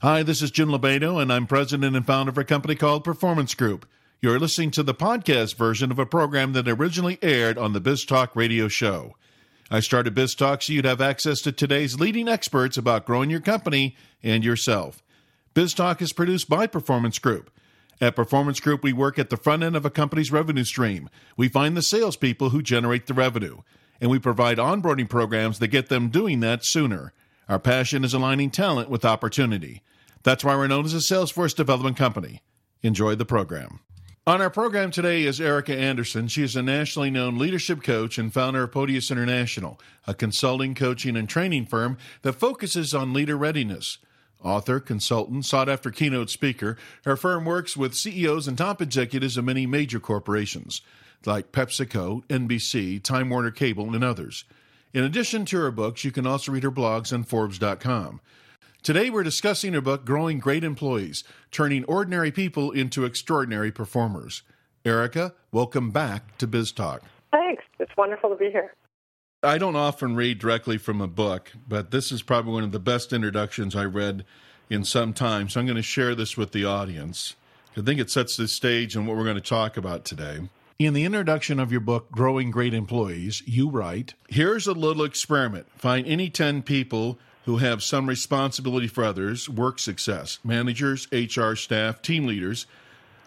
Hi, this is Jim Lobaito, and I'm president and founder of a company called Performance Group. You're listening to the podcast version of a program that originally aired on the BizTalk radio show. I started BizTalk so you'd have access to today's leading experts about growing your company and yourself. BizTalk is produced by Performance Group. At Performance Group, we work at the front end of a company's revenue stream. We find the salespeople who generate the revenue, and we provide onboarding programs that get them doing that sooner. Our passion is aligning talent with opportunity. That's why we're known as a Salesforce development company. Enjoy the program. On our program today is Erika Andersen. She is a nationally known leadership coach and founder of Proteus International, a consulting, coaching, and training firm that focuses on leader readiness. Author, consultant, sought after keynote speaker, her firm works with CEOs and top executives of many major corporations like PepsiCo, NBC, Time Warner Cable, and others. In addition to her books, you can also read her blogs on Forbes.com. Today, we're discussing her book, Growing Great Employees Turning Ordinary People into Extraordinary Performers. Erika, welcome back to BizTalk. Thanks. It's wonderful to be here. I don't often read directly from a book, but this is probably one of the best introductions I read in some time. So I'm going to share this with the audience. I think it sets the stage on what we're going to talk about today. In the introduction of your book, Growing Great Employees, you write Here's a little experiment. Find any 10 people who have some responsibility for others, work success, managers, HR staff, team leaders.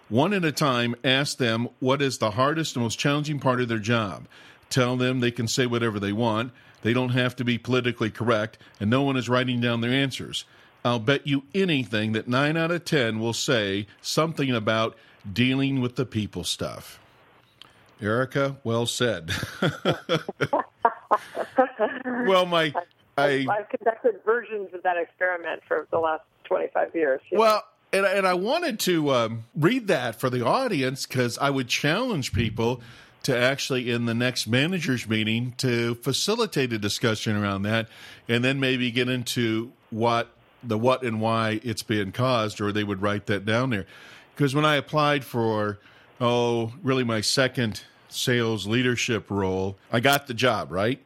One at a time, ask them what is the hardest and most challenging part of their job. Tell them they can say whatever they want. They don't have to be politically correct, and no one is writing down their answers. I'll bet you anything that 9 out of 10 will say something about dealing with the people stuff. Erika, well said. well, my I, I've conducted versions of that experiment for the last 25 years. Well, and, and I wanted to um, read that for the audience because I would challenge people to actually in the next managers meeting to facilitate a discussion around that and then maybe get into what the what and why it's being caused or they would write that down there because when i applied for oh really my second sales leadership role. I got the job, right?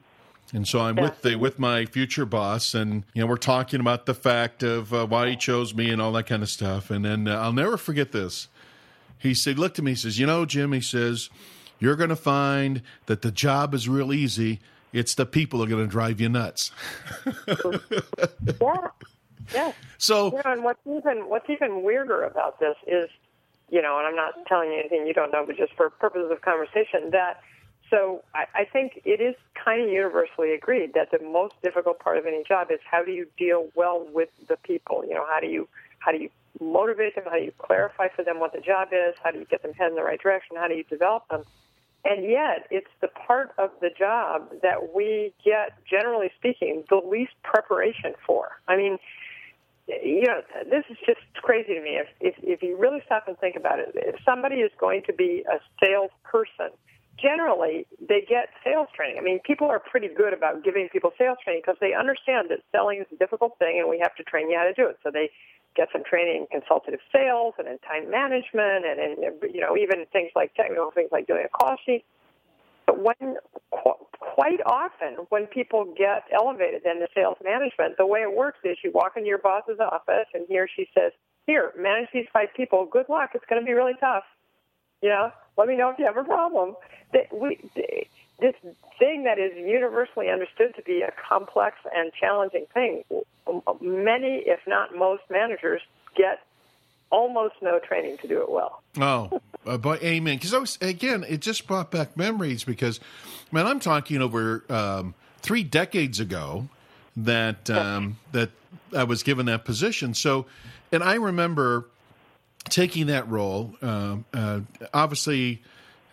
And so I'm yeah. with the with my future boss, and you know we're talking about the fact of uh, why he chose me and all that kind of stuff. And then uh, I'll never forget this. He said, "Look to me," he says, "You know, Jim," he says, "you're going to find that the job is real easy. It's the people are going to drive you nuts." yeah, yeah. So, you know, and what's even what's even weirder about this is you know, and I'm not telling you anything you don't know, but just for purposes of conversation, that so I, I think it is kind of universally agreed that the most difficult part of any job is how do you deal well with the people? You know, how do you how do you motivate them? How do you clarify for them what the job is? How do you get them head in the right direction? How do you develop them? And yet, it's the part of the job that we get, generally speaking, the least preparation for. I mean, you know, this is just crazy to me. If, if, if you really stop and think about it, if somebody is going to be a salesperson, generally they get sales training. I mean, people are pretty good about giving people sales training because they understand that selling is a difficult thing and we have to train you how to do it. So they get some training in consultative sales and in time management and in, you know, even things like technical things like doing a call sheet. But when quite often, when people get elevated into sales management, the way it works is you walk into your boss's office and he or she says, "Here, manage these five people. Good luck. It's going to be really tough. You know, let me know if you have a problem." That we this thing that is universally understood to be a complex and challenging thing, many, if not most, managers get almost no training to do it well. Oh, uh, but amen. Because I was again, it just brought back memories. Because, man, I'm talking over um, three decades ago that um, that I was given that position. So, and I remember taking that role. Uh, uh, obviously.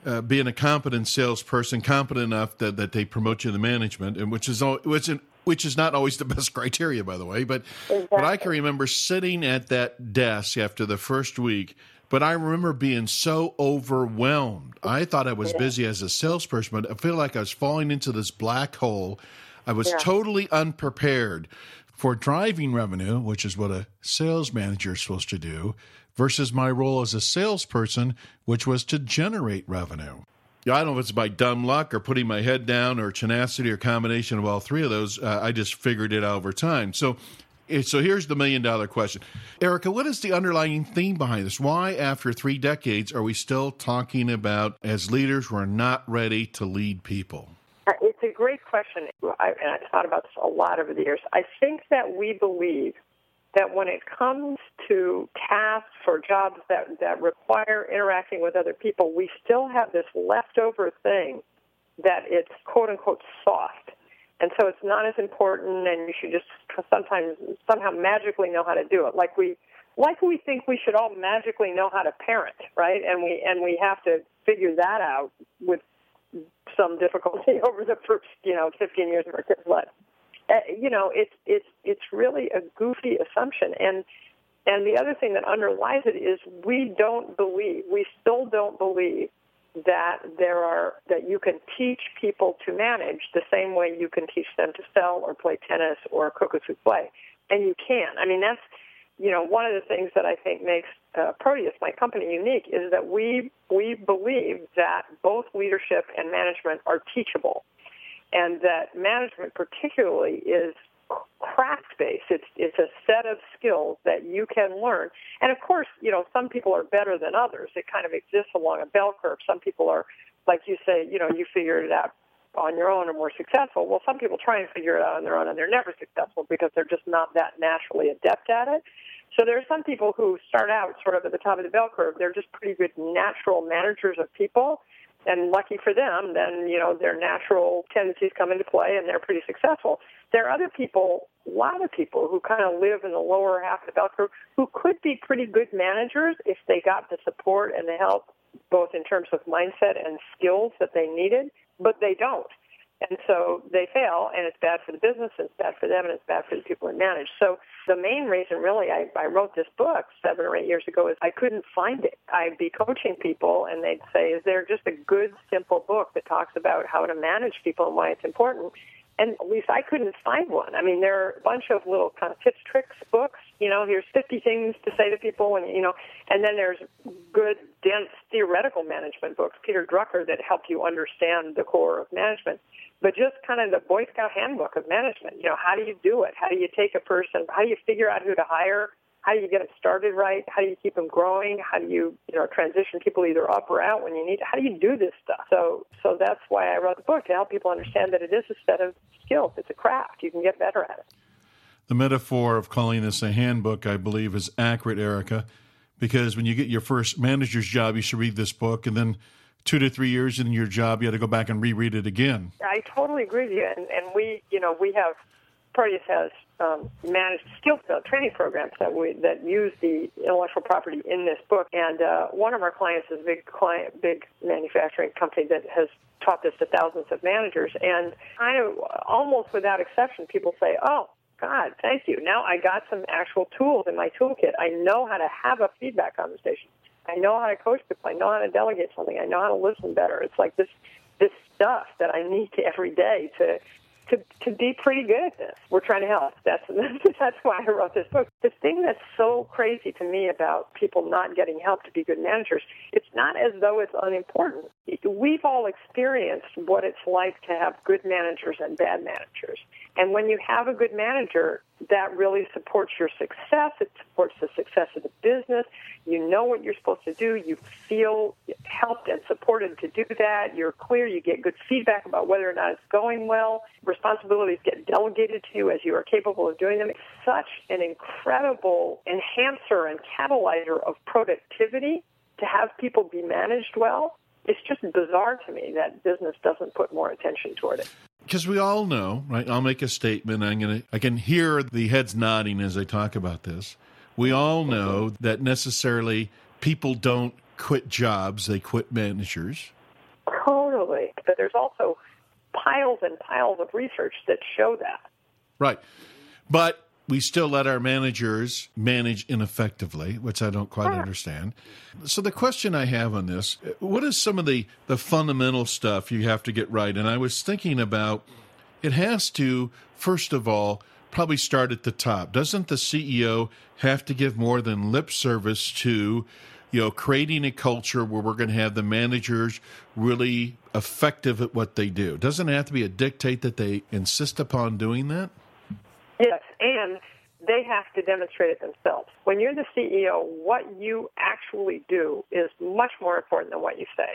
Uh, being a competent salesperson, competent enough that, that they promote you to management, and which is which which is not always the best criteria, by the way. But exactly. but I can remember sitting at that desk after the first week. But I remember being so overwhelmed. I thought I was yeah. busy as a salesperson, but I feel like I was falling into this black hole. I was yeah. totally unprepared for driving revenue, which is what a sales manager is supposed to do, versus my role as a salesperson, which was to generate revenue. Yeah, I don't know if it's by dumb luck or putting my head down or tenacity or combination of all three of those. Uh, I just figured it out over time. So So here's the million dollar question. Erika, what is the underlying theme behind this? Why, after three decades, are we still talking about as leaders, we're not ready to lead people? Uh, it's a great question. I, and I've thought about this a lot over the years. I think that we believe that when it comes to tasks or jobs that, that require interacting with other people, we still have this leftover thing that it's quote unquote soft. And so it's not as important and you should just sometimes somehow magically know how to do it. Like we like we think we should all magically know how to parent, right? And we and we have to figure that out with some difficulty over the first, you know, 15 years of our kids' lives. Uh, you know, it's it's it's really a goofy assumption, and and the other thing that underlies it is we don't believe, we still don't believe that there are that you can teach people to manage the same way you can teach them to sell or play tennis or cook a souffle, and you can. I mean, that's you know one of the things that I think makes uh, Proteus, my company, unique is that we we believe that both leadership and management are teachable and that management particularly is craft based. It's it's a set of skills that you can learn. And of course, you know, some people are better than others. It kind of exists along a bell curve. Some people are like you say, you know, you figured it out on your own and more successful. Well, some people try and figure it out on their own and they're never successful because they're just not that naturally adept at it. So there are some people who start out sort of at the top of the bell curve. They're just pretty good natural managers of people and lucky for them, then you know their natural tendencies come into play, and they're pretty successful. There are other people, a lot of people, who kind of live in the lower half of the bell curve, who could be pretty good managers if they got the support and the help, both in terms of mindset and skills that they needed, but they don't. And so they fail, and it's bad for the business, and it's bad for them, and it's bad for the people who manage. So the main reason, really, I, I wrote this book seven or eight years ago is I couldn't find it. I'd be coaching people, and they'd say, "Is there just a good, simple book that talks about how to manage people and why it's important?" And at least I couldn't find one. I mean, there are a bunch of little kind of tips, tricks books. You know, here's 50 things to say to people, and you know, and then there's good, dense theoretical management books, Peter Drucker, that help you understand the core of management but just kind of the Boy Scout handbook of management. You know, how do you do it? How do you take a person? How do you figure out who to hire? How do you get them started right? How do you keep them growing? How do you, you know, transition people either up or out when you need? To? How do you do this stuff? So, so that's why I wrote the book to help people understand that it is a set of skills. It's a craft. You can get better at it. The metaphor of calling this a handbook, I believe, is accurate, Erika, because when you get your first manager's job, you should read this book, and then two to three years in your job, you had to go back and reread it again. I totally agree with you. And, and we, you know, we have, Proteus has um, managed skill training programs that we that use the intellectual property in this book. And uh, one of our clients is a big client, big manufacturing company that has taught this to thousands of managers. And kind of almost without exception, people say, "Oh, God, thank you. Now I got some actual tools in my toolkit. I know how to have a feedback conversation. I know how to coach people. I know how to delegate something. I know how to listen better. It's like this this stuff that I need every day to to to be pretty good at this. We're trying to help. That's that's why I wrote this book. The thing that's so crazy to me about people not getting help to be good managers, it's not as though it's unimportant. We've all experienced what it's like to have good managers and bad managers. And when you have a good manager, that really supports your success. It supports the success of the business. You know what you're supposed to do. You feel helped and supported to do that. You're clear. You get good feedback about whether or not it's going well. Responsibilities get delegated to you as you are capable of doing them. It's such an incredible enhancer and catalyzer of productivity to have people be managed well. It's just bizarre to me that business doesn't put more attention toward it because we all know, right? I'll make a statement. I'm gonna. I can hear the heads nodding as I talk about this. We all know that necessarily people don't quit jobs; they quit managers. Totally, but there's also piles and piles of research that show that. Right, but we still let our managers manage ineffectively, which I don't quite understand. So the question I have on this, what is some of the, the fundamental stuff you have to get right? And I was thinking about it has to, first of all, probably start at the top. Doesn't the CEO have to give more than lip service to, you know, creating a culture where we're going to have the managers really effective at what they do? Doesn't it have to be a dictate that they insist upon doing that? Yes, and they have to demonstrate it themselves. When you're the CEO, what you actually do is much more important than what you say.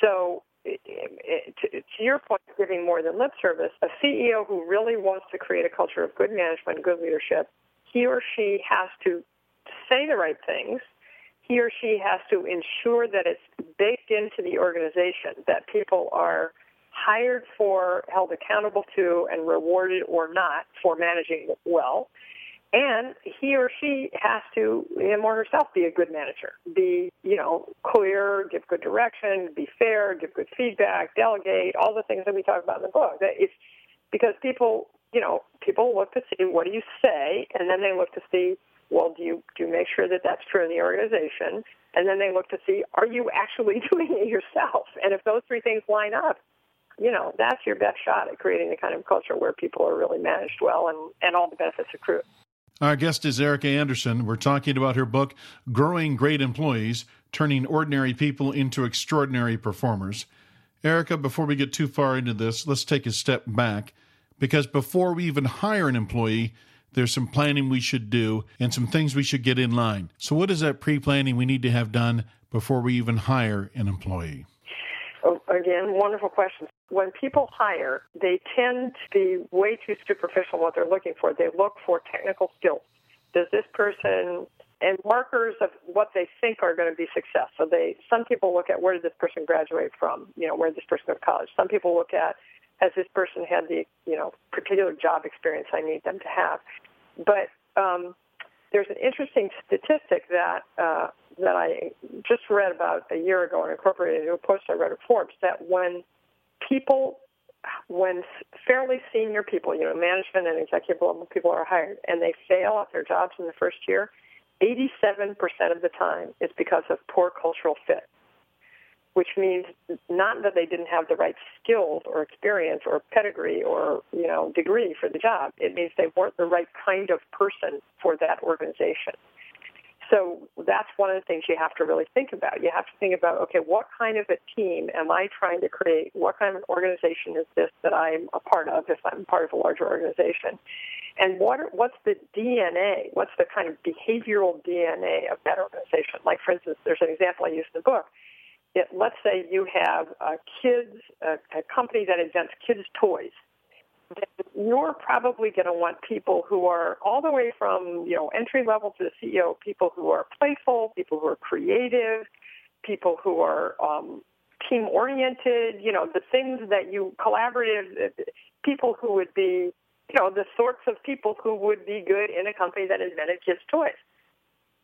So, it, it, to, to your point, giving more than lip service, a CEO who really wants to create a culture of good management, good leadership, he or she has to say the right things. He or she has to ensure that it's baked into the organization, that people are hired for, held accountable to, and rewarded or not for managing well. And he or she has to, him or herself, be a good manager. Be, you know, clear, give good direction, be fair, give good feedback, delegate, all the things that we talk about in the book. It's because people, you know, people look to see what do you say, and then they look to see, well, do you do you make sure that that's true in the organization? And then they look to see, are you actually doing it yourself? And if those three things line up, you know, that's your best shot at creating the kind of culture where people are really managed well and, and all the benefits accrue. Our guest is Erika Andersen. We're talking about her book, Growing Great Employees Turning Ordinary People into Extraordinary Performers. Erika, before we get too far into this, let's take a step back because before we even hire an employee, there's some planning we should do and some things we should get in line. So, what is that pre planning we need to have done before we even hire an employee? Again, wonderful questions. When people hire, they tend to be way too superficial what they're looking for. They look for technical skills. Does this person and markers of what they think are going to be success. So they some people look at where did this person graduate from, you know, where did this person go to college. Some people look at has this person had the, you know, particular job experience I need them to have. But um, there's an interesting statistic that uh, that I just read about a year ago and incorporated into a post I read at Forbes that when people, when fairly senior people, you know, management and executive level people are hired and they fail at their jobs in the first year, 87% of the time it's because of poor cultural fit which means not that they didn't have the right skills or experience or pedigree or you know degree for the job. It means they weren't the right kind of person for that organization. So that's one of the things you have to really think about. You have to think about, okay, what kind of a team am I trying to create? What kind of an organization is this that I'm a part of if I'm part of a larger organization? And what are, what's the DNA? What's the kind of behavioral DNA of that organization? Like, for instance, there's an example I use in the book it, let's say you have a kids a, company that invents kids toys then you're probably going to want people who are all the way from you know entry level to the CEO, people who are playful, people who are creative, people who are um, team oriented. You know the things that you collaborative people who would be you know the sorts of people who would be good in a company that invented kids toys.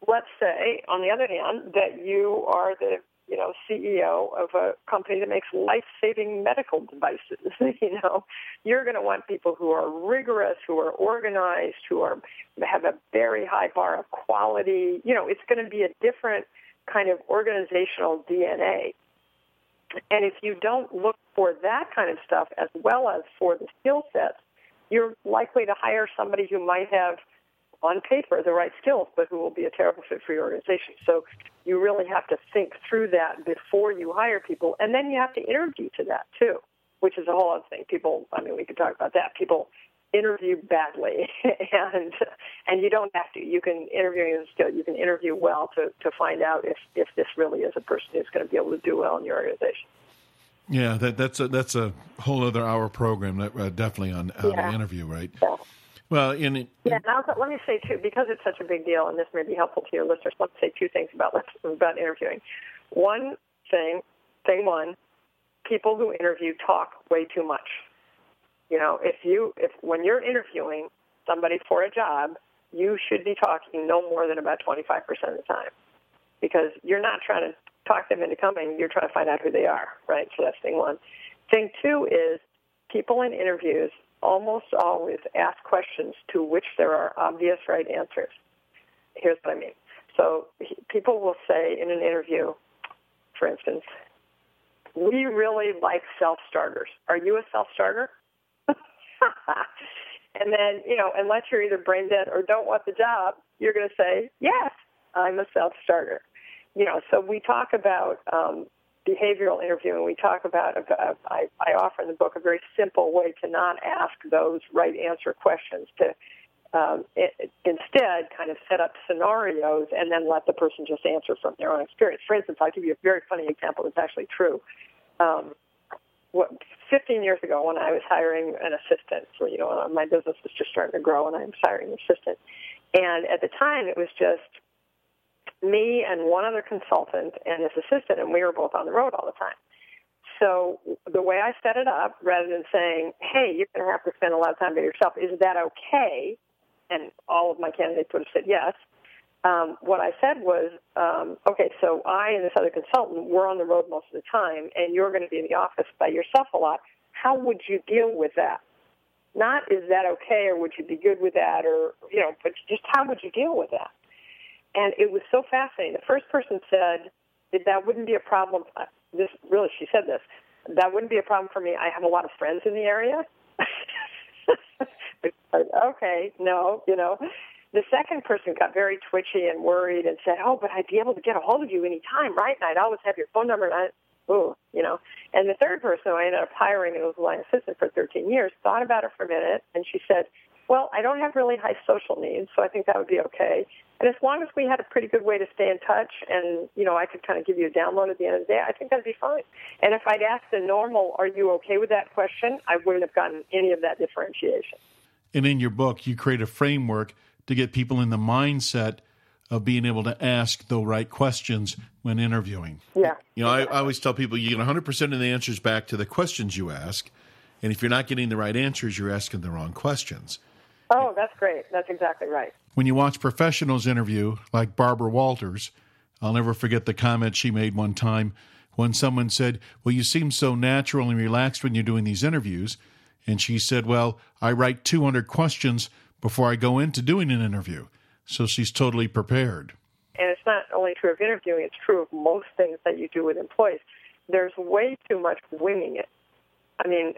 Let's say, on the other hand, that you are the you know, CEO of a company that makes life-saving medical devices. you know, you're going to want people who are rigorous, who are organized, who are have a very high bar of quality. You know, it's going to be a different kind of organizational DNA. And if you don't look for that kind of stuff as well as for the skill sets, you're likely to hire somebody who might have on paper the right skills, but who will be a terrible fit for your organization. So you really have to think through that before you hire people, and then you have to interview to that too, which is a whole other thing. People, I mean, we could talk about that. People interview badly, and and you don't have to. You can interview skill. You can interview well to to find out if if this really is a person who's going to be able to do well in your organization. Yeah, that, that's a that's a whole other hour program. That uh, definitely on how yeah. to interview, right? Yeah. Well, in it, yeah, also, let me say too, because it's such a big deal, and this may be helpful to your listeners. Let me say two things about about interviewing. One thing, thing one, people who interview talk way too much. You know, if you if when you're interviewing somebody for a job, you should be talking no more than about 25% of the time, because you're not trying to talk them into coming. You're trying to find out who they are, right? So that's thing one. Thing two is people in interviews almost always ask questions to which there are obvious right answers. Here's what I mean. So people will say in an interview, for instance, we really like self-starters. Are you a self-starter? and then, you know, unless you're either brain dead or don't want the job, you're going to say, yes, I'm a self-starter. You know, so we talk about um, behavioral interviewing, we talk about, uh, I, I offer in the book a very simple way to not ask those right answer questions, to um, it, instead kind of set up scenarios and then let the person just answer from their own experience. For instance, I'll give you a very funny example that's actually true. Um, what 15 years ago when I was hiring an assistant for you know my business was just starting to grow and I was hiring an assistant and at the time it was just me and one other consultant and his assistant and we were both on the road all the time so the way I set it up rather than saying hey you're going to have to spend a lot of time by yourself is that okay and all of my candidates would have said yes um, what I said was, um, okay, so I and this other consultant, we're on the road most of the time, and you're going to be in the office by yourself a lot. How would you deal with that? Not is that okay, or would you be good with that, or you know, but just how would you deal with that? And it was so fascinating. The first person said that that wouldn't be a problem. Uh, this really, she said this. That wouldn't be a problem for me. I have a lot of friends in the area. okay, no, you know. The second person got very twitchy and worried and said, "Oh, but I'd be able to get a hold of you anytime, right? And I'd always have your phone number." And I, oh, you know. And the third person, who I ended up hiring, and was my assistant for 13 years, thought about it for a minute, and she said, "Well, I don't have really high social needs, so I think that would be okay. And as long as we had a pretty good way to stay in touch, and you know, I could kind of give you a download at the end of the day, I think that'd be fine. And if I'd asked the normal, "Are you okay with that?" question, I wouldn't have gotten any of that differentiation. And in your book, you create a framework to get people in the mindset of being able to ask the right questions when interviewing. Yeah. You know, I, I, always tell people you get 100% of the answers back to the questions you ask. And if you're not getting the right answers, you're asking the wrong questions. Oh, that's great. That's exactly right. When you watch professionals interview, like Barbara Walters, I'll never forget the comment she made one time when someone said, Well, you seem so natural and relaxed when you're doing these interviews. And she said, Well, I write 200 questions before I go into doing an interview. So she's totally prepared. And it's not only true of interviewing, it's true of most things that you do with employees. There's way too much winging it. I mean,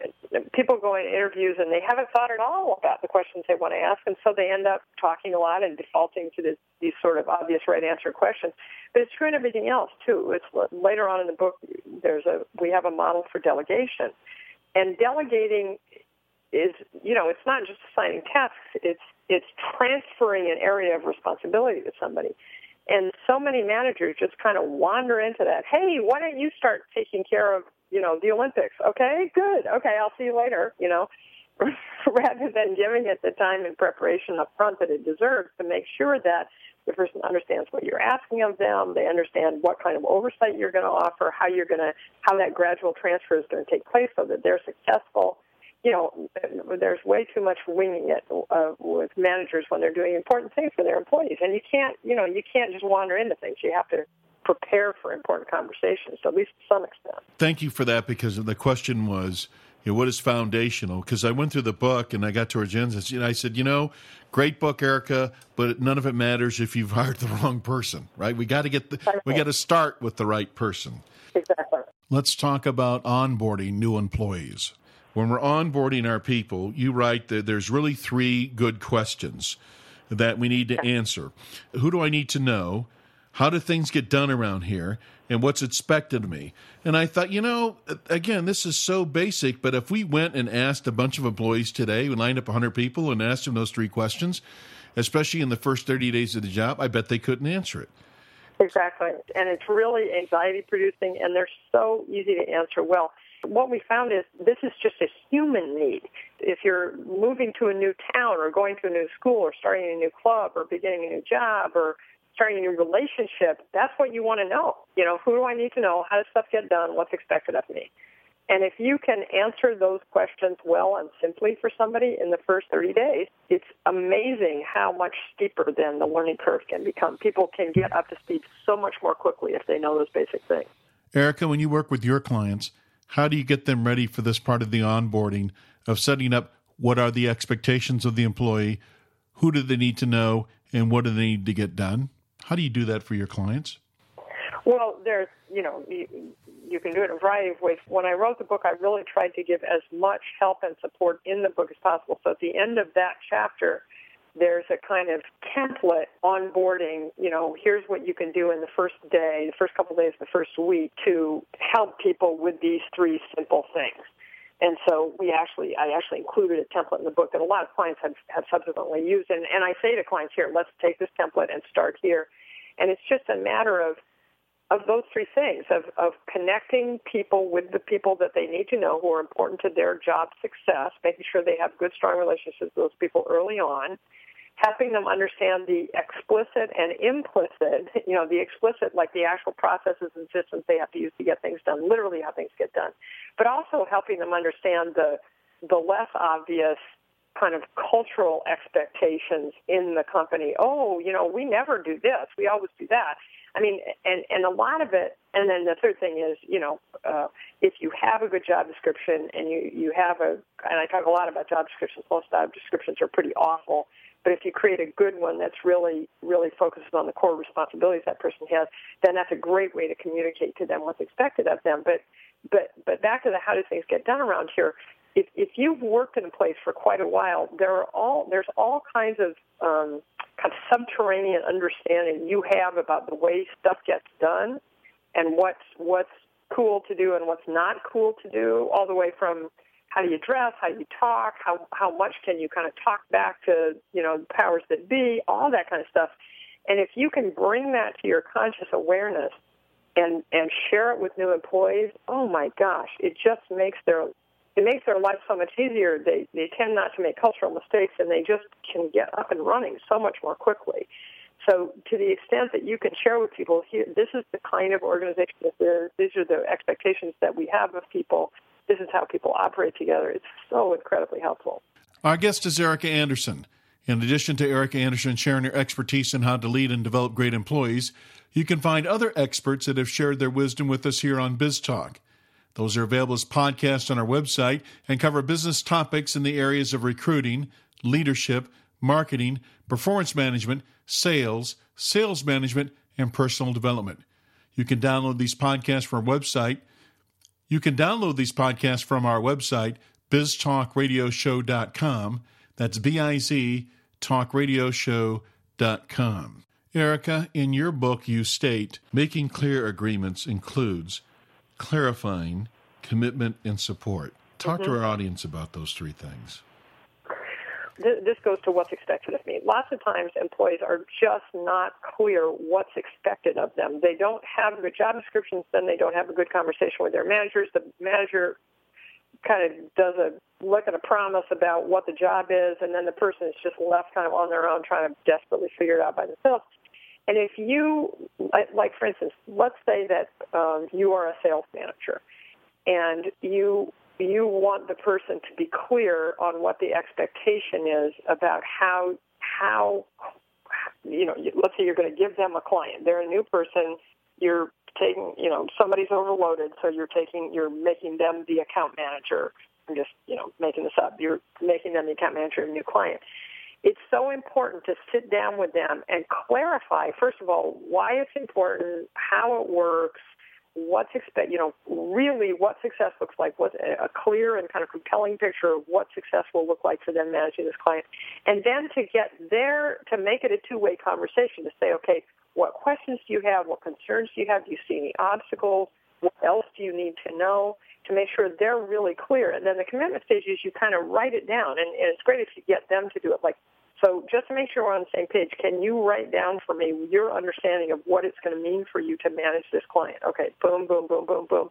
people go in interviews and they haven't thought at all about the questions they want to ask, and so they end up talking a lot and defaulting to this, these sort of obvious right answer questions. But it's true in everything else too. It's later on in the book. There's a we have a model for delegation, and delegating is, you know, it's not just assigning tasks, it's, it's transferring an area of responsibility to somebody. And so many managers just kind of wander into that. Hey, why don't you start taking care of, you know, the Olympics? Okay, good. Okay, I'll see you later, you know, rather than giving it the time and preparation up front that it deserves to make sure that the person understands what you're asking of them. They understand what kind of oversight you're going to offer, how you're going to, how that gradual transfer is going to take place so that they're successful you know, there's way too much winging it uh, with managers when they're doing important things for their employees, and you can't, you know, you can't just wander into things. You have to prepare for important conversations, at least to some extent. Thank you for that, because the question was, you know, what is foundational? Because I went through the book and I got to agendas, and I said, you know, great book, Erika, but none of it matters if you've hired the wrong person, right? We got to get the, we got to start with the right person. Exactly. Let's talk about onboarding new employees when we're onboarding our people, you write that there's really three good questions that we need to answer. Who do I need to know? How do things get done around here? And what's expected of me? And I thought, you know, again, this is so basic, but if we went and asked a bunch of employees today, we lined up 100 people and asked them those three questions, especially in the first 30 days of the job, I bet they couldn't answer it. Exactly. And it's really anxiety producing, and they're so easy to answer well. What we found is this is just a human need. If you're moving to a new town or going to a new school or starting a new club or beginning a new job or starting a new relationship, that's what you want to know. You know, who do I need to know? How does stuff get done? What's expected of me? And if you can answer those questions well and simply for somebody in the first 30 days, it's amazing how much steeper then the learning curve can become. People can get up to speed so much more quickly if they know those basic things. Erika, when you work with your clients, how do you get them ready for this part of the onboarding of setting up what are the expectations of the employee, who do they need to know, and what do they need to get done? How do you do that for your clients? Well, there's, you know, you, you can do it in a variety of ways. When I wrote the book, I really tried to give as much help and support in the book as possible. So at the end of that chapter, there's a kind of template onboarding, you know, here's what you can do in the first day, the first couple of days, the first week to help people with these three simple things. And so we actually, I actually included a template in the book that a lot of clients have, have subsequently used. And, and I say to clients here, let's take this template and start here. And it's just a matter of, of those three things of, of connecting people with the people that they need to know who are important to their job success, making sure they have good, strong relationships with those people early on, helping them understand the explicit and implicit, you know, the explicit, like the actual processes and systems they have to use to get things done, literally how things get done, but also helping them understand the, the less obvious kind of cultural expectations in the company. Oh, you know, we never do this. We always do that. I mean, and and a lot of it. And then the third thing is, you know, uh, if you have a good job description and you you have a, and I talk a lot about job descriptions. Most job descriptions are pretty awful. But if you create a good one that's really, really focused on the core responsibilities that person has, then that's a great way to communicate to them what's expected of them. But, but, but back to the how do things get done around here. If, if you've worked in a place for quite a while, there are all there's all kinds of um, kind of subterranean understanding you have about the way stuff gets done, and what's what's cool to do and what's not cool to do, all the way from how do you dress, how do you talk, how how much can you kind of talk back to you know the powers that be, all that kind of stuff. And if you can bring that to your conscious awareness and and share it with new employees, oh my gosh, it just makes their it makes their life so much easier. They they tend not to make cultural mistakes, and they just can get up and running so much more quickly. So, to the extent that you can share with people, here, this is the kind of organization that is. These are the expectations that we have of people this is how people operate together. It's so incredibly helpful. Our guest is Erika Andersen. In addition to Erika Andersen sharing her expertise in how to lead and develop great employees, you can find other experts that have shared their wisdom with us here on BizTalk. Those are available as podcasts on our website and cover business topics in the areas of recruiting, leadership, marketing, performance management, sales, sales management, and personal development. You can download these podcasts from our website, you can download these podcasts from our website, biztalkradioshow.com. That's B I Z talkradioshow.com. Erika, in your book, you state making clear agreements includes clarifying, commitment, and support. Talk mm-hmm. to our audience about those three things this goes to what's expected of me. Lots of times employees are just not clear what's expected of them. They don't have good job descriptions, then they don't have a good conversation with their managers. The manager kind of does a look at a promise about what the job is, and then the person is just left kind of on their own trying to desperately figure it out by themselves. And if you, like for instance, let's say that um, you are a sales manager and you you want the person to be clear on what the expectation is about how how you know let's say you're going to give them a client. They're a new person. You're taking you know somebody's overloaded so you're taking you're making them the account manager. I'm just you know making this up. You're making them the account manager of a new client. It's so important to sit down with them and clarify first of all why it's important how it works what's expect, you know, really what success looks like, what a clear and kind of compelling picture of what success will look like for them managing this client. And then to get there, to make it a two-way conversation, to say, okay, what questions do you have? What concerns do you have? Do you see any obstacles? What else do you need to know? To make sure they're really clear. And then the commitment stage is you kind of write it down. And, and it's great if you get them to do it. Like so just to make sure we're on the same page, can you write down for me your understanding of what it's going to mean for you to manage this client? Okay, boom, boom, boom, boom, boom.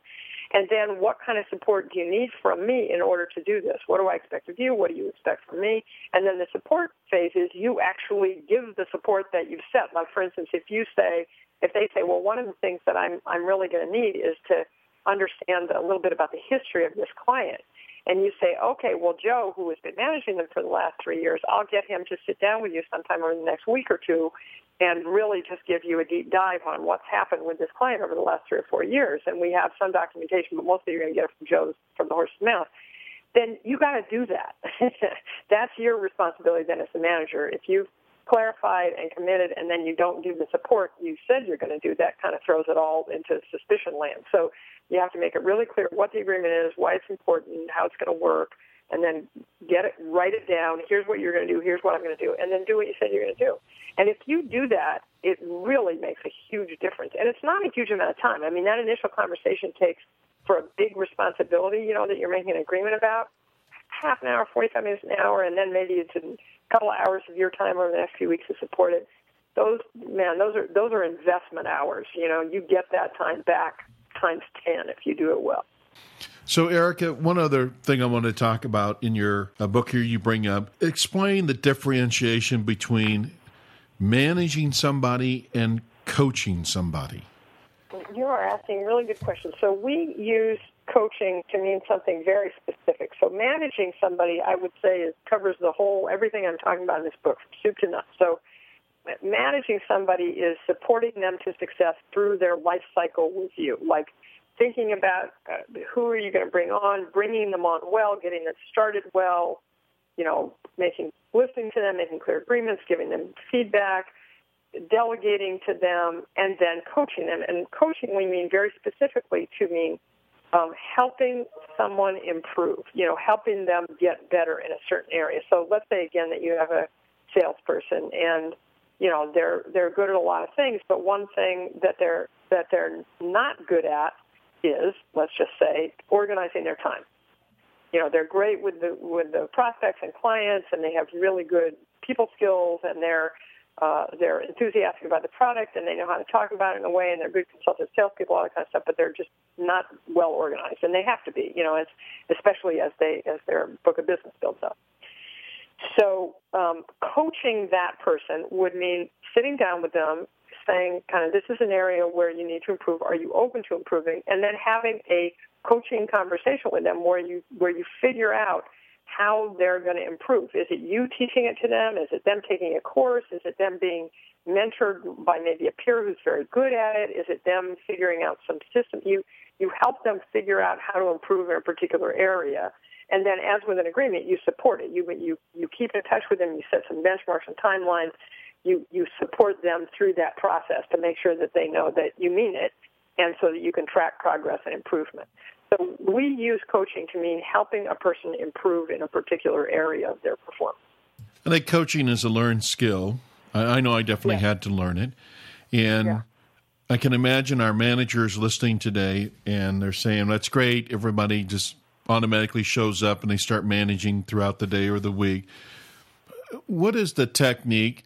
And then what kind of support do you need from me in order to do this? What do I expect of you? What do you expect from me? And then the support phase is you actually give the support that you've set. Like for instance, if you say, if they say, well, one of the things that I'm, I'm really going to need is to understand a little bit about the history of this client and you say, okay, well, Joe, who has been managing them for the last three years, I'll get him to sit down with you sometime over the next week or two and really just give you a deep dive on what's happened with this client over the last three or four years. And we have some documentation, but mostly you're going to get it from Joe's, from the horse's mouth. Then you got to do that. That's your responsibility then as the manager. If you've clarified and committed and then you don't do the support you said you're going to do, that kind of throws it all into suspicion land. So you have to make it really clear what the agreement is, why it's important, how it's going to work, and then get it, write it down. Here's what you're going to do. Here's what I'm going to do, and then do what you said you're going to do. And if you do that, it really makes a huge difference. And it's not a huge amount of time. I mean, that initial conversation takes for a big responsibility, you know, that you're making an agreement about, half an hour, 45 minutes an hour, and then maybe it's a couple of hours of your time over the next few weeks to support it. Those, man, those are those are investment hours. You know, you get that time back times 10 if you do it well. So, Erika, one other thing I want to talk about in your uh, book here, you bring up explain the differentiation between managing somebody and coaching somebody. You are asking really good questions. So, we use coaching to mean something very specific. So, managing somebody, I would say, is, covers the whole everything I'm talking about in this book, from soup to nuts. So, managing somebody is supporting them to success through their life cycle with you, like thinking about uh, who are you going to bring on, bringing them on well, getting them started well, you know, making listening to them, making clear agreements, giving them feedback, delegating to them, and then coaching them. And coaching we mean very specifically to mean um, helping someone improve, you know, helping them get better in a certain area. So let's say again that you have a salesperson and you know they're they're good at a lot of things, but one thing that they're that they're not good at is, let's just say, organizing their time. You know, they're great with the with the prospects and clients, and they have really good people skills, and they're uh, they're enthusiastic about the product, and they know how to talk about it in a way, and they're good consultative salespeople, all that kind of stuff. But they're just not well organized, and they have to be. You know, as especially as they as their book of business builds up. So, um, coaching that person would mean sitting down with them saying kind of this is an area where you need to improve. Are you open to improving? And then having a coaching conversation with them where you where you figure out how they're going to improve. Is it you teaching it to them? Is it them taking a course? Is it them being mentored by maybe a peer who's very good at it? Is it them figuring out some system? You you help them figure out how to improve in a particular area. And then, as with an agreement, you support it. You you you keep in touch with them. You set some benchmarks and timelines, you you support them through that process to make sure that they know that you mean it, and so that you can track progress and improvement. So we use coaching to mean helping a person improve in a particular area of their performance. I think coaching is a learned skill. I, I know I definitely yeah. had to learn it, and. Yeah. I can imagine our managers listening today and they're saying, That's great. Everybody just automatically shows up and they start managing throughout the day or the week. What is the technique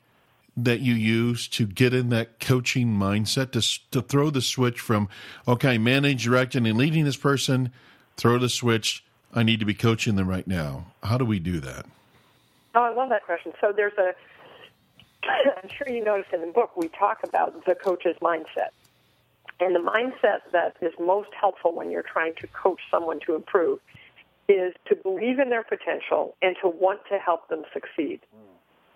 that you use to get in that coaching mindset to to throw the switch from okay manage directing and leading this person throw the switch i need to be coaching them right now. How do we do that? Oh i love that question. So there's a i'm sure you noticed in the book we talk about the coach's mindset. And the mindset that is most helpful when you're trying to coach someone to improve is to believe in their potential and to want to help them succeed. mm.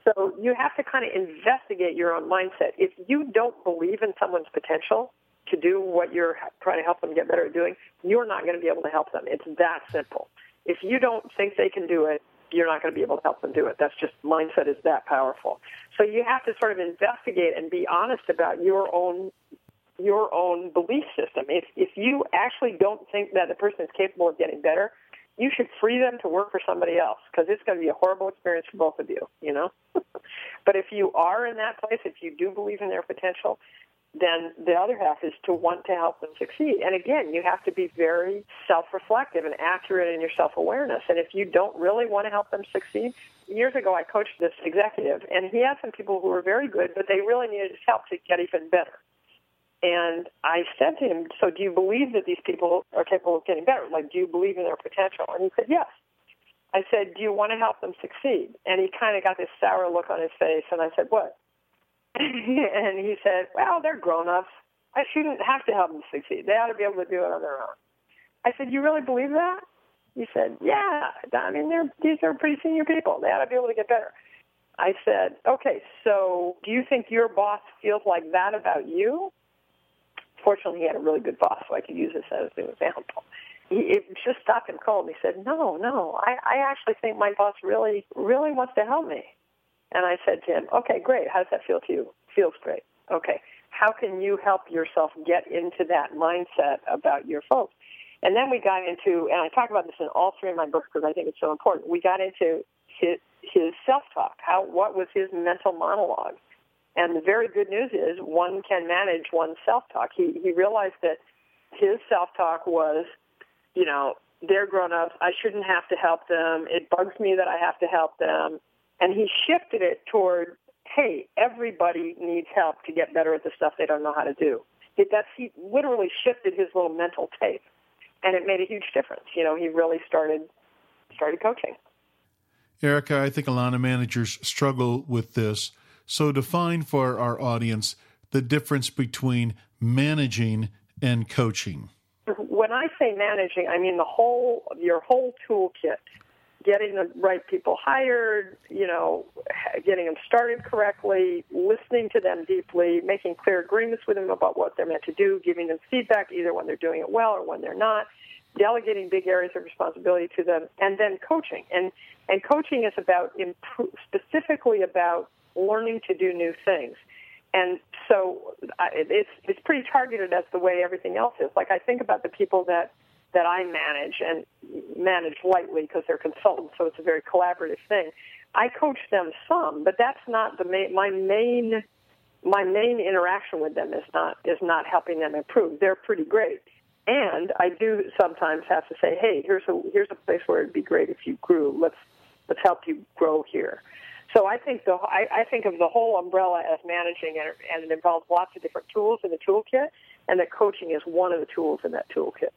So you have to kind of investigate your own mindset. If you don't believe in someone's potential to do what you're trying to help them get better at doing, you're not going to be able to help them. It's that simple. If you don't think they can do it, you're not going to be able to help them do it. That's just mindset is that powerful. So you have to sort of investigate and be honest about your own your own belief system. If if you actually don't think that the person is capable of getting better, you should free them to work for somebody else because it's going to be a horrible experience for both of you, you know? but if you are in that place, if you do believe in their potential, then the other half is to want to help them succeed. And again, you have to be very self-reflective and accurate in your self-awareness. And if you don't really want to help them succeed, years ago I coached this executive and he had some people who were very good, but they really needed help to get even better. And I said to him, so do you believe that these people are capable of getting better? Like, do you believe in their potential? And he said, yes. I said, do you want to help them succeed? And he kind of got this sour look on his face. And I said, what? and he said, well, they're grown-ups. I shouldn't have to help them succeed. They ought to be able to do it on their own. I said, you really believe that? He said, yeah. I mean, they're, these are pretty senior people. They ought to be able to get better. I said, okay, so do you think your boss feels like that about you? Fortunately, he had a really good boss, so I could use this as an example. He it just stopped him cold. And he said, "No, no, I, I actually think my boss really, really wants to help me." And I said to him, "Okay, great. How does that feel to you? Feels great. Okay, how can you help yourself get into that mindset about your folks?" And then we got into, and I talk about this in all three of my books because I think it's so important. We got into his his self talk. How what was his mental monologue? And the very good news is one can manage one's self-talk. He, he realized that his self-talk was you know, they're grown ups. I shouldn't have to help them. It bugs me that I have to help them. And he shifted it toward, hey, everybody needs help to get better at the stuff they don't know how to do. It, that's he literally shifted his little mental tape, and it made a huge difference. You know, he really started started coaching. Erika, I think a lot of managers struggle with this. So define for our audience the difference between managing and coaching. When I say managing, I mean the whole your whole toolkit getting the right people hired, you know, getting them started correctly, listening to them deeply, making clear agreements with them about what they're meant to do, giving them feedback either when they're doing it well or when they're not, delegating big areas of responsibility to them, and then coaching. And and coaching is about specifically about learning to do new things. And so it's it's pretty targeted as the way everything else is. Like I think about the people that that I manage and manage lightly because they're consultants, so it's a very collaborative thing. I coach them some, but that's not the main, my main my main interaction with them is not is not helping them improve. They're pretty great. And I do sometimes have to say, hey, here's a here's a place where it'd be great if you grew. Let's let's help you grow here. So I think the I, I think of the whole umbrella as managing, and, and it involves lots of different tools in the toolkit, and that coaching is one of the tools in that toolkit.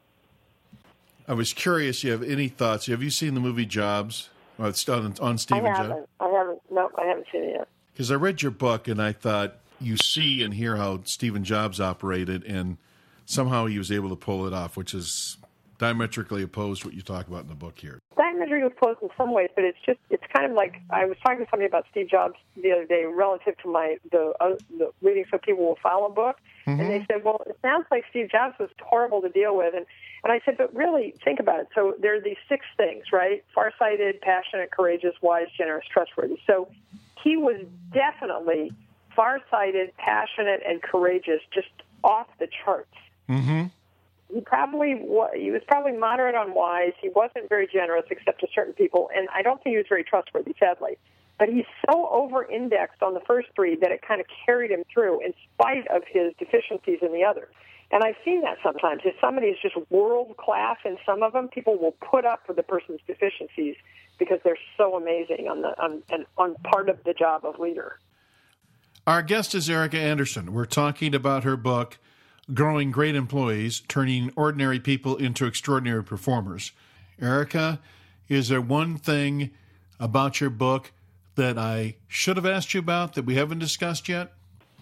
I was curious. You have any thoughts? Have you seen the movie Jobs? Well, it's on on Stephen I haven't. I haven't. No, I haven't seen it yet. Because I read your book and I thought you see and hear how Stephen Jobs operated, and somehow he was able to pull it off, which is diametrically opposed to what you talk about in the book here. Diametrically opposed in some ways, but it's just it's kind of like I was talking to somebody about Steve Jobs the other day relative to my the, uh, the leading so people will follow book, mm-hmm. and they mm-hmm. said, well, it sounds like Steve Jobs was horrible to deal with, and and I said, but really think about it. So there are these six things, right? Farsighted, passionate, courageous, wise, generous, trustworthy. So he was definitely farsighted, passionate, and courageous, just off the charts. Mm-hmm he probably he was probably moderate on wise. He wasn't very generous except to certain people, and I don't think he was very trustworthy, sadly. But he's so over-indexed on the first three that it kind of carried him through, in spite of his deficiencies in the others. And I've seen that sometimes. If somebody is just world class in some of them, people will put up with the person's deficiencies because they're so amazing on the on, on part of the job of leader. Our guest is Erika Andersen. We're talking about her book growing great employees, turning ordinary people into extraordinary performers. Erika, is there one thing about your book that I should have asked you about that we haven't discussed yet?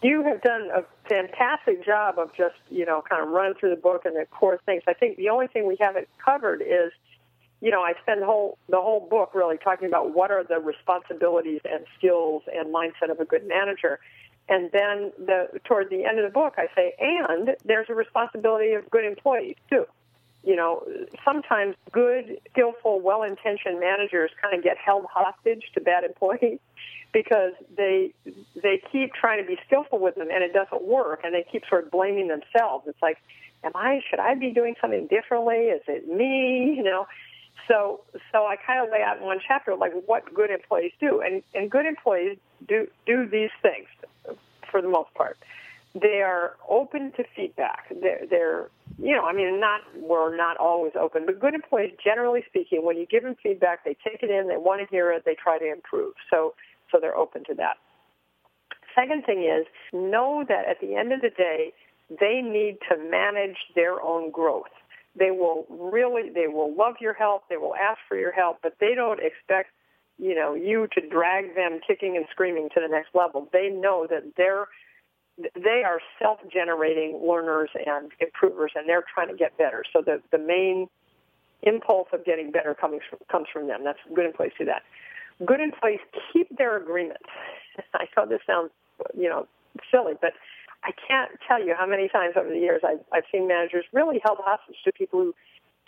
You have done a fantastic job of just, you know, kind of running through the book and the core things. I think the only thing we haven't covered is, you know, I spend the whole the whole book really talking about what are the responsibilities and skills and mindset of a good manager. And then the, toward the end of the book, I say, and there's a responsibility of good employees too. You know, sometimes good, skillful, well-intentioned managers kind of get held hostage to bad employees because they they keep trying to be skillful with them and it doesn't work, and they keep sort of blaming themselves. It's like, am I? Should I be doing something differently? Is it me? You know. So, so I kind of lay out in one chapter like what good employees do, and and good employees do do these things for the most part. They are open to feedback. They're, they're you know, I mean, not we're not always open, but good employees, generally speaking, when you give them feedback, they take it in, they want to hear it, they try to improve. So, so they're open to that. Second thing is know that at the end of the day, they need to manage their own growth. They will really, they will love your help, they will ask for your help, but they don't expect you know, you to drag them kicking and screaming to the next level. They know that they're they are self-generating learners and improvers, and they're trying to get better. So the the main impulse of getting better comes from, comes from them. That's good employees do that. Good employees keep their agreements. I know this sounds you know silly, but I can't tell you how many times over the years I've, I've seen managers really held hostage to people who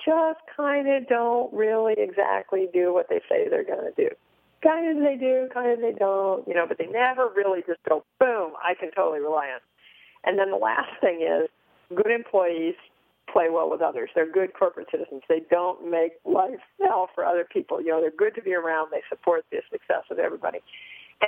just kind of don't really exactly do what they say they're going to do. Kind of they do, kind of they don't, you know, but they never really just go, boom, I can totally rely on. And then the last thing is good employees play well with others. They're good corporate citizens. They don't make life hell for other people. You know, they're good to be around. They support the success of everybody.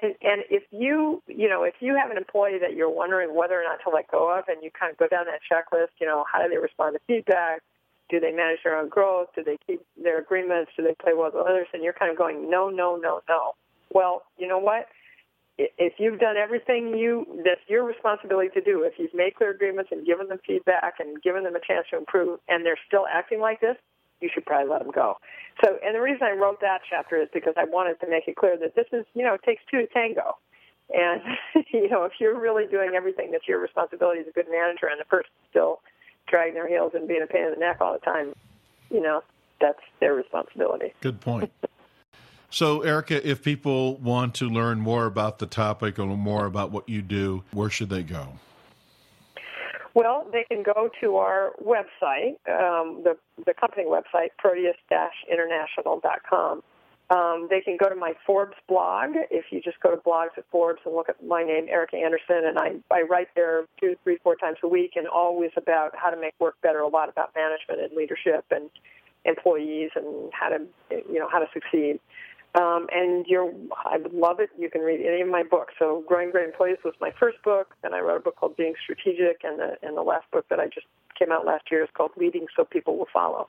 And and if you you know if you have an employee that you're wondering whether or not to let go of, and you kind of go down that checklist, you know, how do they respond to feedback? Do they manage their own growth? Do they keep their agreements? Do they play well with others? And you're kind of going, no, no, no, no. Well, you know what? If you've done everything you that's your responsibility to do, if you've made clear agreements and given them feedback and given them a chance to improve, and they're still acting like this, you should probably let them go. So, and the reason I wrote that chapter is because I wanted to make it clear that this is, you know, it takes two to tango. And, you know, if you're really doing everything that's your responsibility as a good manager and the person still dragging their heels and being a pain in the neck all the time, you know, that's their responsibility. Good point. so, Erika, if people want to learn more about the topic or more about what you do, where should they go? Well, they can go to our website, um, the, the company website, proteus-international.com. Um, they can go to my Forbes blog. If you just go to blogs at Forbes and look at my name, Erika Andersen, and I, I write there two, three, four times a week, and always about how to make work better, a lot about management and leadership and employees and how to, you know, how to succeed. Um, and you're, I would love it. You can read any of my books. So, Growing Great Employees was my first book. Then I wrote a book called Being Strategic, and the and the last book that I just came out last year is called Leading So People Will Follow.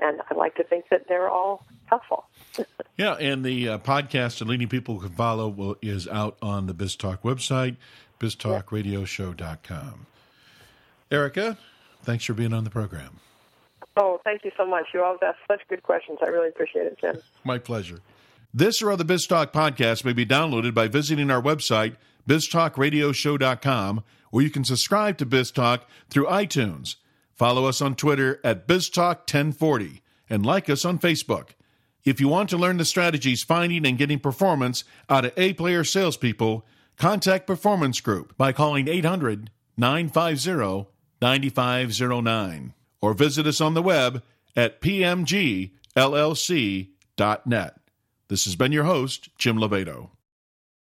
And I like to think that they're all helpful. yeah, and the uh, podcast and Leading People Can Follow will, is out on the BizTalk website, biztalkradioshow.com. Erika, thanks for being on the program. Oh, thank you so much. You always ask such good questions. I really appreciate it, Jim. My pleasure. This or other BizTalk podcasts may be downloaded by visiting our website, biztalkradioshow.com, or you can subscribe to BizTalk through iTunes. Follow us on Twitter at BizTalk1040 and like us on Facebook. If you want to learn the strategies finding and getting performance out of A player salespeople, contact Performance Group by calling 800 950 9509 or visit us on the web at pmgllc.net. This has been your host, Jim Lobaito.